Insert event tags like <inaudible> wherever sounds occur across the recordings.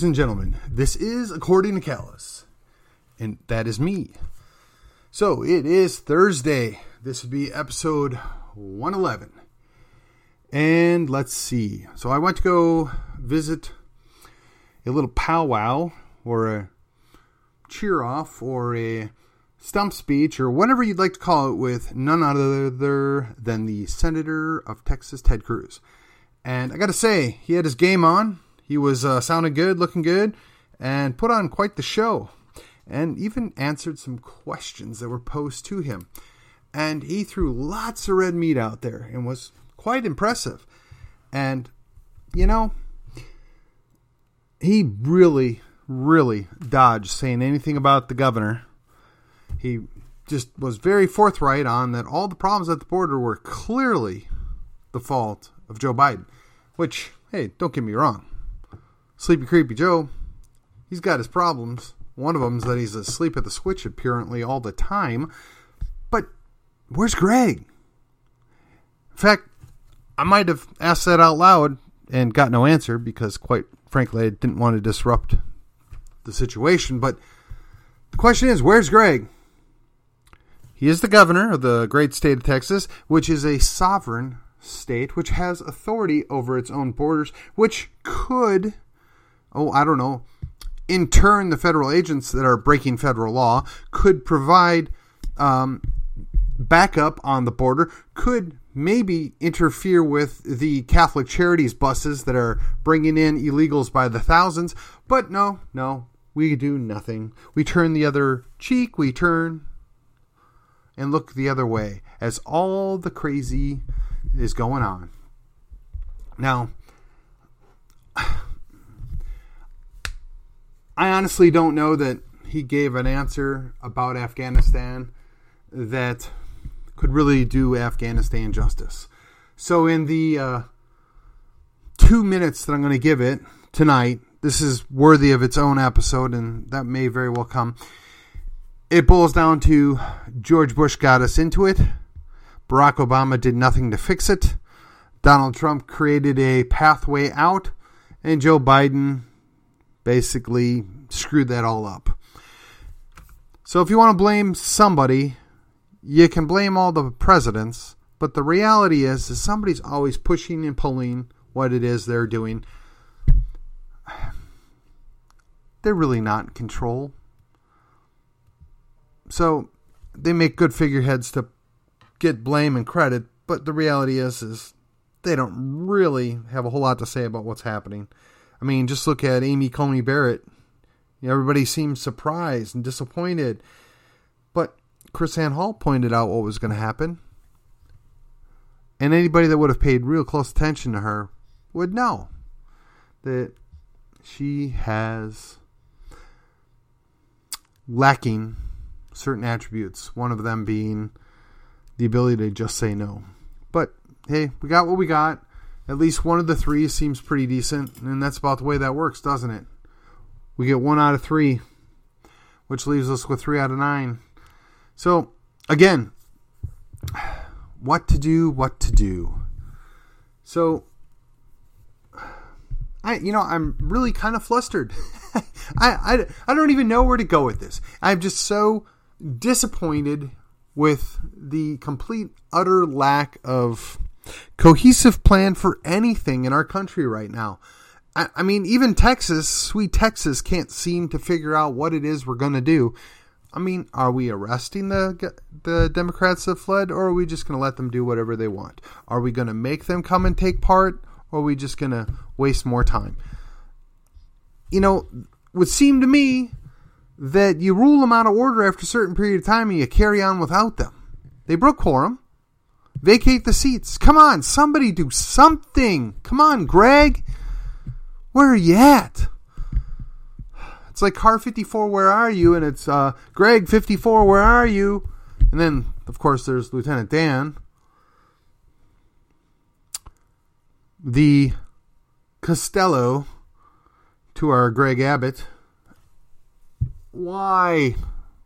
Ladies and gentlemen, this is According to Callus, and that is me. So it is Thursday. This would be episode 111. And let's see. So I went to go visit a little powwow or a cheer off or a stump speech or whatever you'd like to call it with none other than the Senator of Texas, Ted Cruz. And I got to say, he had his game on. He was uh, sounding good, looking good, and put on quite the show. And even answered some questions that were posed to him. And he threw lots of red meat out there and was quite impressive. And, you know, he really, really dodged saying anything about the governor. He just was very forthright on that all the problems at the border were clearly the fault of Joe Biden. Which, hey, don't get me wrong. Sleepy Creepy Joe, he's got his problems. One of them is that he's asleep at the switch apparently all the time. But where's Greg? In fact, I might have asked that out loud and got no answer because, quite frankly, I didn't want to disrupt the situation. But the question is, where's Greg? He is the governor of the great state of Texas, which is a sovereign state which has authority over its own borders, which could, oh, I don't know, in turn, the federal agents that are breaking federal law could provide um, backup on the border, could maybe interfere with the Catholic Charities buses that are bringing in illegals by the thousands. But no, no, we do nothing. We turn the other cheek, we turn and look the other way as all the crazy is going on. Now, I honestly don't know that he gave an answer about Afghanistan that could really do Afghanistan justice. So, in the uh, two minutes that I'm going to give it tonight, this is worthy of its own episode, and that may very well come. It boils down to George Bush got us into it. Barack Obama did nothing to fix it. Donald Trump created a pathway out, and Joe Biden basically screwed that all up. So, if you want to blame somebody, you can blame all the presidents, but the reality is, is somebody's always pushing and pulling what it is they're doing. <sighs> They're really not in control. So they make good figureheads to get blame and credit, but the reality is is they don't really have a whole lot to say about what's happening. I mean, just look at Amy Coney Barrett. Everybody seemed surprised and disappointed. But KrisAnne Hall pointed out what was going to happen. And anybody that would have paid real close attention to her would know that she has lacking certain attributes, one of them being the ability to just say no. But hey, we got what we got. At least one of the three seems pretty decent, and that's about the way that works, doesn't it? We get one out of three, which leaves us with three out of nine. So, again, <sighs> what to do, what to do. So, I, you know, I'm really kind of flustered. <laughs> I, I, I don't even know where to go with this. I'm just so disappointed with the complete, utter lack of cohesive plan for anything in our country right now. I, I mean, even Texas, sweet Texas, can't seem to figure out what it is we're going to do. I mean, are we arresting the the Democrats that fled, or are we just going to let them do whatever they want? Are we going to make them come and take part, or are we just going to waste more time? You know, would seem to me that you rule them out of order after a certain period of time and you carry on without them. They broke quorum. Vacate the seats. Come on, somebody do something. Come on, Greg. Where are you at? It's like car 54, where are you? And it's uh, Greg 54, where are you? And then, of course, there's Lieutenant Dan. The Costello to our Greg Abbott why?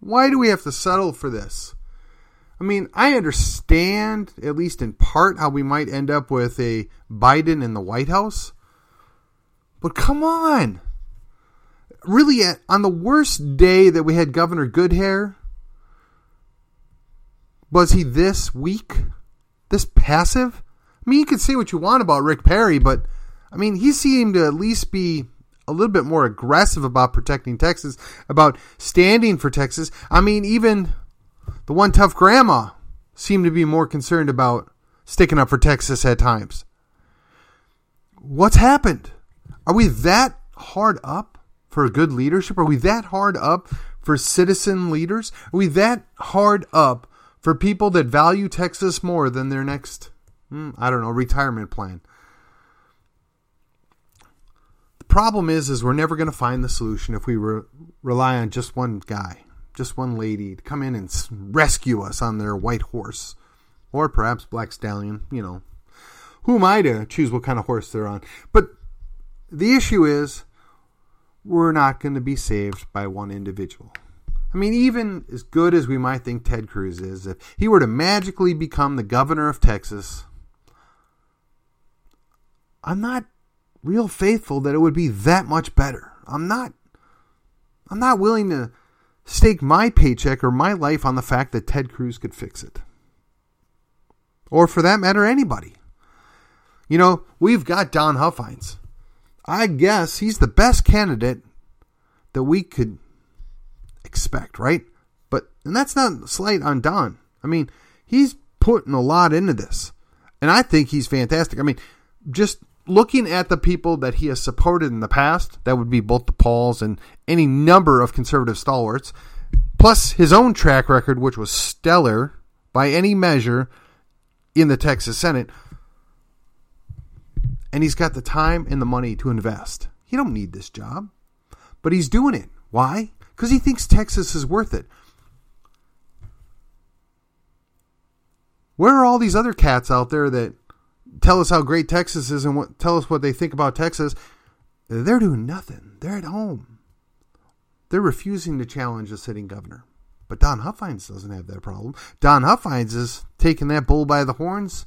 Why do we have to settle for this? I mean, I understand, at least in part, how we might end up with a Biden in the White House. But come on. really, on the worst day that we had Governor Goodhair, was he this weak? This passive? I mean, you can say what you want about Rick Perry, but I mean, he seemed to at least be a little bit more aggressive about protecting Texas, about standing for Texas. I mean, even the one tough grandma seemed to be more concerned about sticking up for Texas at times. What's happened? Are we that hard up for good leadership? Are we that hard up for citizen leaders? Are we that hard up for people that value Texas more than their next, hmm, I don't know, retirement plan? The problem is, is we're never going to find the solution if we re- rely on just one guy, just one lady to come in and rescue us on their white horse, or perhaps black stallion. You know, who am I to choose what kind of horse they're on? But the issue is, we're not going to be saved by one individual. I mean, even as good as we might think Ted Cruz is, if he were to magically become the governor of Texas, I'm not real faithful that it would be that much better. I'm not I'm not willing to stake my paycheck or my life on the fact that Ted Cruz could fix it. Or for that matter anybody. You know, we've got Don Huffines. I guess he's the best candidate that we could expect, right? But and that's not slight on Don. I mean, he's putting a lot into this. And I think he's fantastic. I mean, just looking at the people that he has supported in the past, that would be both the Pauls and any number of conservative stalwarts, plus his own track record, which was stellar by any measure in the Texas Senate. And he's got the time and the money to invest. He don't need this job, but he's doing it. Why? because he thinks Texas is worth it. Where are all these other cats out there that tell us how great Texas is and what, tell us what they think about Texas? They're doing nothing. They're at home. They're refusing to challenge the sitting governor. But Don Huffines doesn't have that problem. Don Huffines is taking that bull by the horns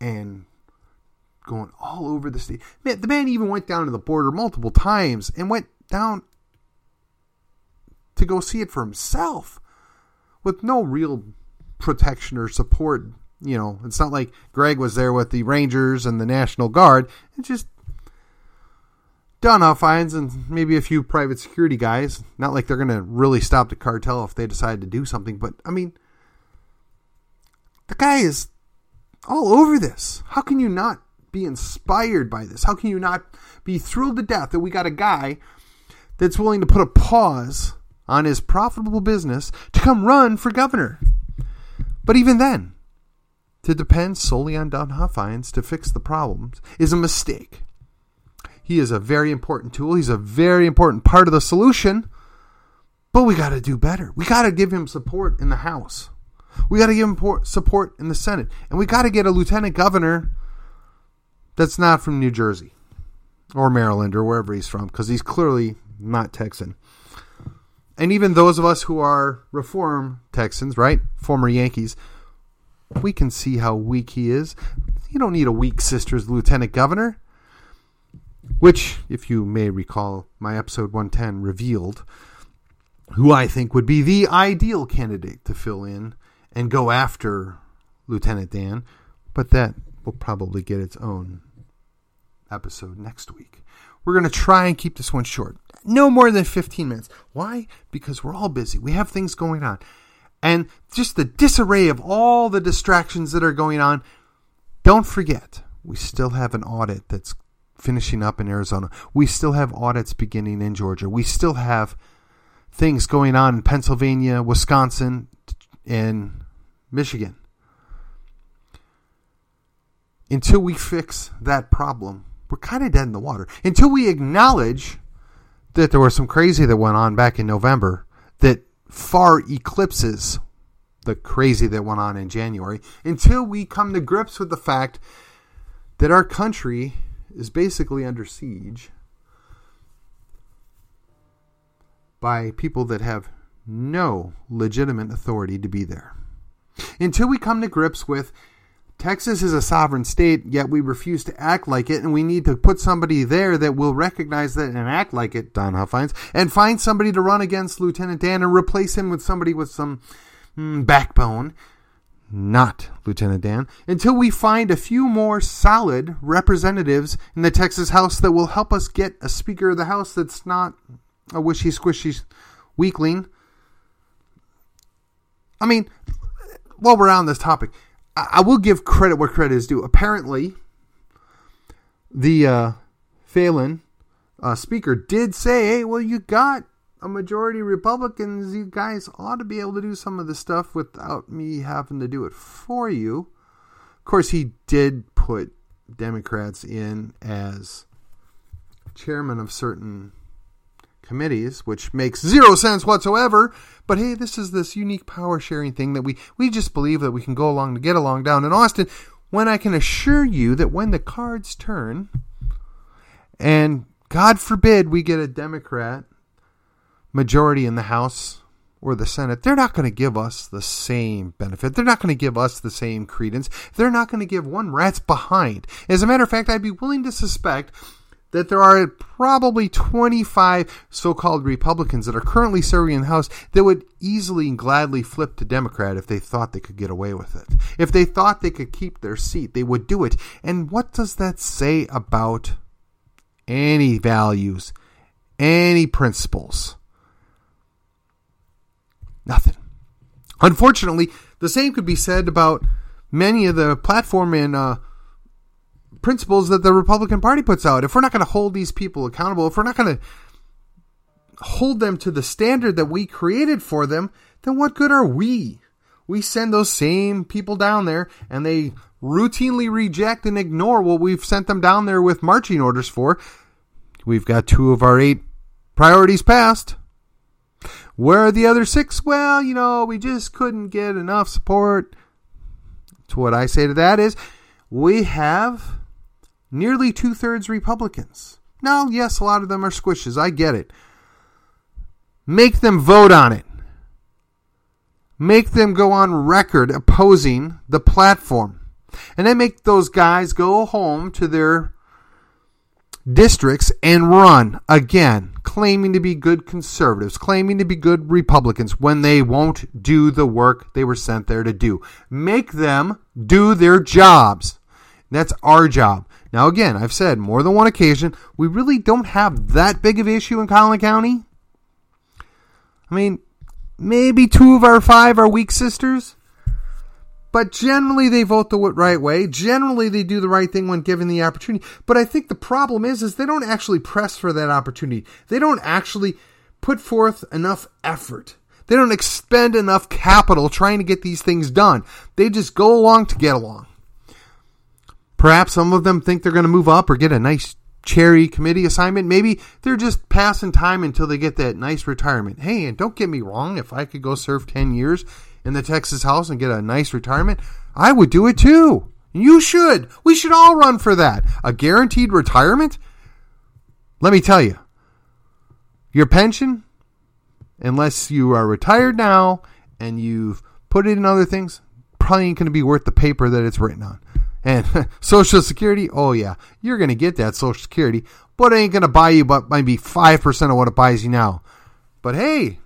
and going all over the state. Man, the man even went down to the border multiple times and went down to go see it for himself with no real protection or support. You know, it's not like Greg was there with the Rangers and the National Guard. It's just Don Huffines and maybe a few private security guys. Not like they're going to really stop the cartel if they decide to do something, but I mean, the guy is all over this. How can you not be inspired by this? How can you not be thrilled to death that we got a guy that's willing to put a pause on his profitable business to come run for governor. But even then, to depend solely on Don Huffines to fix the problems is a mistake. He is a very important tool. He's a very important part of the solution. But we got to do better. We got to give him support in the House. We got to give him support in the Senate. And we got to get a lieutenant governor that's not from New Jersey or Maryland or wherever he's from because he's clearly not Texan and even those of us who are reform Texans, right? Former Yankees, we can see how weak he is. You don't need a weak sister's lieutenant governor. Which, if you may recall, my episode 110 revealed who I think would be the ideal candidate to fill in and go after Lieutenant Dan. But that will probably get its own episode next week. We're going to try and keep this one short no more than 15 minutes. Why? Because we're all busy. We have things going on. And just the disarray of all the distractions that are going on. Don't forget, we still have an audit that's finishing up in Arizona. We still have audits beginning in Georgia. We still have things going on in Pennsylvania, Wisconsin, and Michigan. Until we fix that problem, we're kind of dead in the water. Until we acknowledge that there was some crazy that went on back in November that far eclipses the crazy that went on in January until we come to grips with the fact that our country is basically under siege by people that have no legitimate authority to be there. Until we come to grips with Texas is a sovereign state, yet we refuse to act like it, and we need to put somebody there that will recognize that and act like it, Don Huffines, and find somebody to run against Lieutenant Dan and replace him with somebody with some mm, backbone. Not Lieutenant Dan, until we find a few more solid representatives in the Texas House that will help us get a Speaker of the House that's not a wishy squishy weakling. I mean, while we're on this topic, I will give credit where credit is due. Apparently, the uh, Phelan uh, speaker did say, "Hey, well, you got a majority Republicans. You guys ought to be able to do some of this stuff without me having to do it for you." Of course, he did put Democrats in as chairman of certain committees, which makes zero sense whatsoever. But hey, this is this unique power sharing thing that we, we just believe that we can go along to get along down in Austin. When I can assure you that when the cards turn, and God forbid we get a Democrat majority in the House or the Senate, they're not going to give us the same benefit. They're not going to give us the same credence. They're not going to give one rat's behind. As a matter of fact, I'd be willing to suspect that there are probably 25 so called Republicans that are currently serving in the House that would easily and gladly flip to Democrat if they thought they could get away with it. If they thought they could keep their seat, they would do it. And what does that say about any values, any principles? Nothing. Unfortunately, the same could be said about many of the platform and uh, principles that the Republican Party puts out. If we're not going to hold these people accountable, if we're not going to hold them to the standard that we created for them, then what good are we? We send those same people down there and they routinely reject and ignore what we've sent them down there with marching orders for. We've got two of our eight priorities passed. Where are the other six? Well, you know, we just couldn't get enough support. To what I say to that is, we have nearly two thirds Republicans. Now, yes, a lot of them are squishes. I get it. Make them vote on it. Make them go on record opposing the platform. And then make those guys go home to their districts and run again, claiming to be good conservatives, claiming to be good Republicans when they won't do the work they were sent there to do. Make them do their jobs. That's our job. Now, again, I've said more than one occasion, we really don't have that big of issue in Collin County. I mean, maybe two of our five are weak sisters, but generally they vote the right way. Generally, they do the right thing when given the opportunity. But I think the problem is, is they don't actually press for that opportunity. They don't actually put forth enough effort. They don't expend enough capital trying to get these things done. They just go along to get along. Perhaps some of them think they're going to move up or get a nice cherry committee assignment. Maybe they're just passing time until they get that nice retirement. Hey, and don't get me wrong, if I could go serve 10 years in the Texas House and get a nice retirement, I would do it too. You should. We should all run for that. A guaranteed retirement? Let me tell you, your pension, unless you are retired now and you've put it in other things, probably ain't going to be worth the paper that it's written on. And <laughs> Social Security, oh yeah, you're going to get that Social Security, but it ain't going to buy you but maybe 5% of what it buys you now. But hey,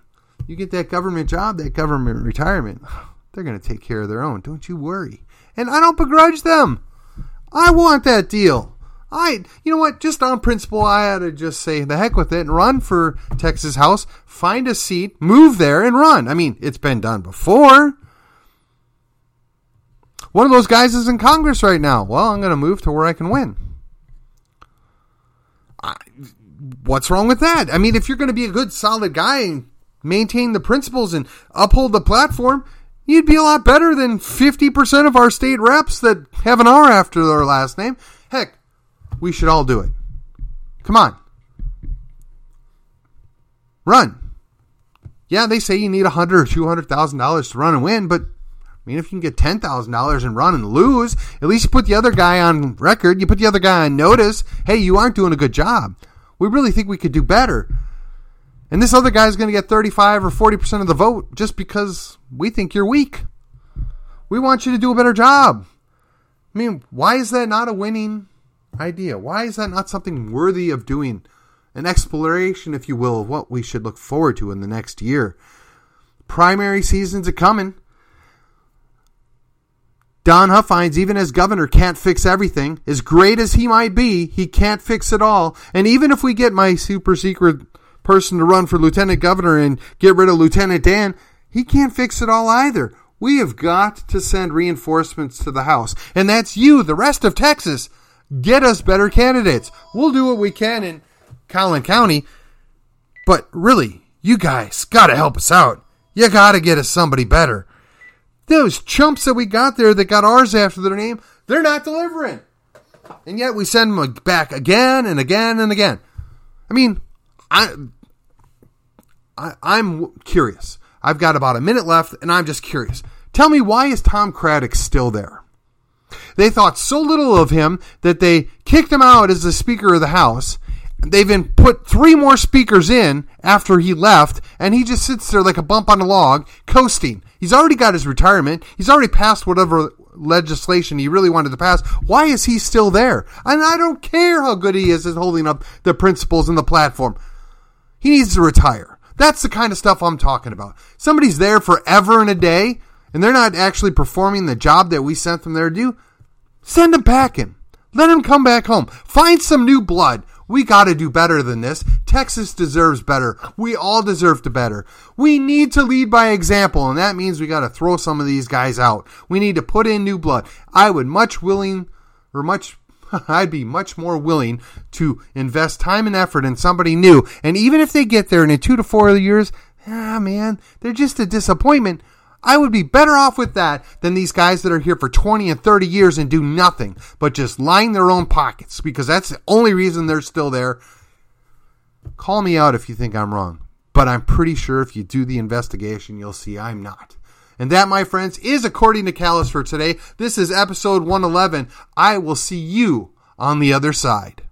you get that government job, that government retirement, <sighs> they're going to take care of their own. Don't you worry. And I don't begrudge them. I want that deal. I, you know what? Just on principle, I ought to just say the heck with it and run for Texas House, find a seat, move there, and run. I mean, it's been done before. One of those guys is in Congress right now. Well, I'm going to move to where I can win. I, what's wrong with that? I mean, if you're going to be a good, solid guy and maintain the principles and uphold the platform, you'd be a lot better than 50% of our state reps that have an R after their last name. Heck, we should all do it. Come on. Run. Yeah, they say you need a hundred or two hundred thousand dollars to run and win, but I mean, if you can get ten thousand dollars and run and lose, at least you put the other guy on record. You put the other guy on notice. Hey, you aren't doing a good job. We really think we could do better. And this other guy's going to get thirty-five or forty percent of the vote just because we think you're weak. We want you to do a better job. I mean, why is that not a winning idea? Why is that not something worthy of doing? An exploration, if you will, of what we should look forward to in the next year. Primary seasons are coming. Don Huffines, even as governor, can't fix everything. As great as he might be, he can't fix it all. And even if we get my super secret person to run for lieutenant governor and get rid of Lieutenant Dan, he can't fix it all either. We have got to send reinforcements to the House. And that's you, the rest of Texas. Get us better candidates. We'll do what we can in Collin County. But really, you guys got to help us out. You got to get us somebody better. Those chumps that we got there that got ours after their name, they're not delivering. And yet we send them back again and again and again. I mean, I, I I'm curious. I've got about a minute left, and I'm just curious. Tell me why is Tom Craddick still there? They thought so little of him that they kicked him out as the Speaker of the House. They've been put three more speakers in after he left, and he just sits there like a bump on a log, coasting. He's already got his retirement. He's already passed whatever legislation he really wanted to pass. Why is he still there? And I don't care how good he is at holding up the principles and the platform. He needs to retire. That's the kind of stuff I'm talking about. Somebody's there forever and a day, and they're not actually performing the job that we sent them there to do. Send them packing. Let him come back home. Find some new blood. We got to do better than this. Texas deserves better. We all deserve to better. We need to lead by example, and that means we got to throw some of these guys out. We need to put in new blood. I would much willing, or much, <laughs> I'd be much more willing to invest time and effort in somebody new. And even if they get there in two to four years, ah, man, they're just a disappointment. I would be better off with that than these guys that are here for 20 and 30 years and do nothing but just line their own pockets because that's the only reason they're still there. Call me out if you think I'm wrong, but I'm pretty sure if you do the investigation, you'll see I'm not. And that, my friends, is according to Callus for today. This is episode 111. I will see you on the other side.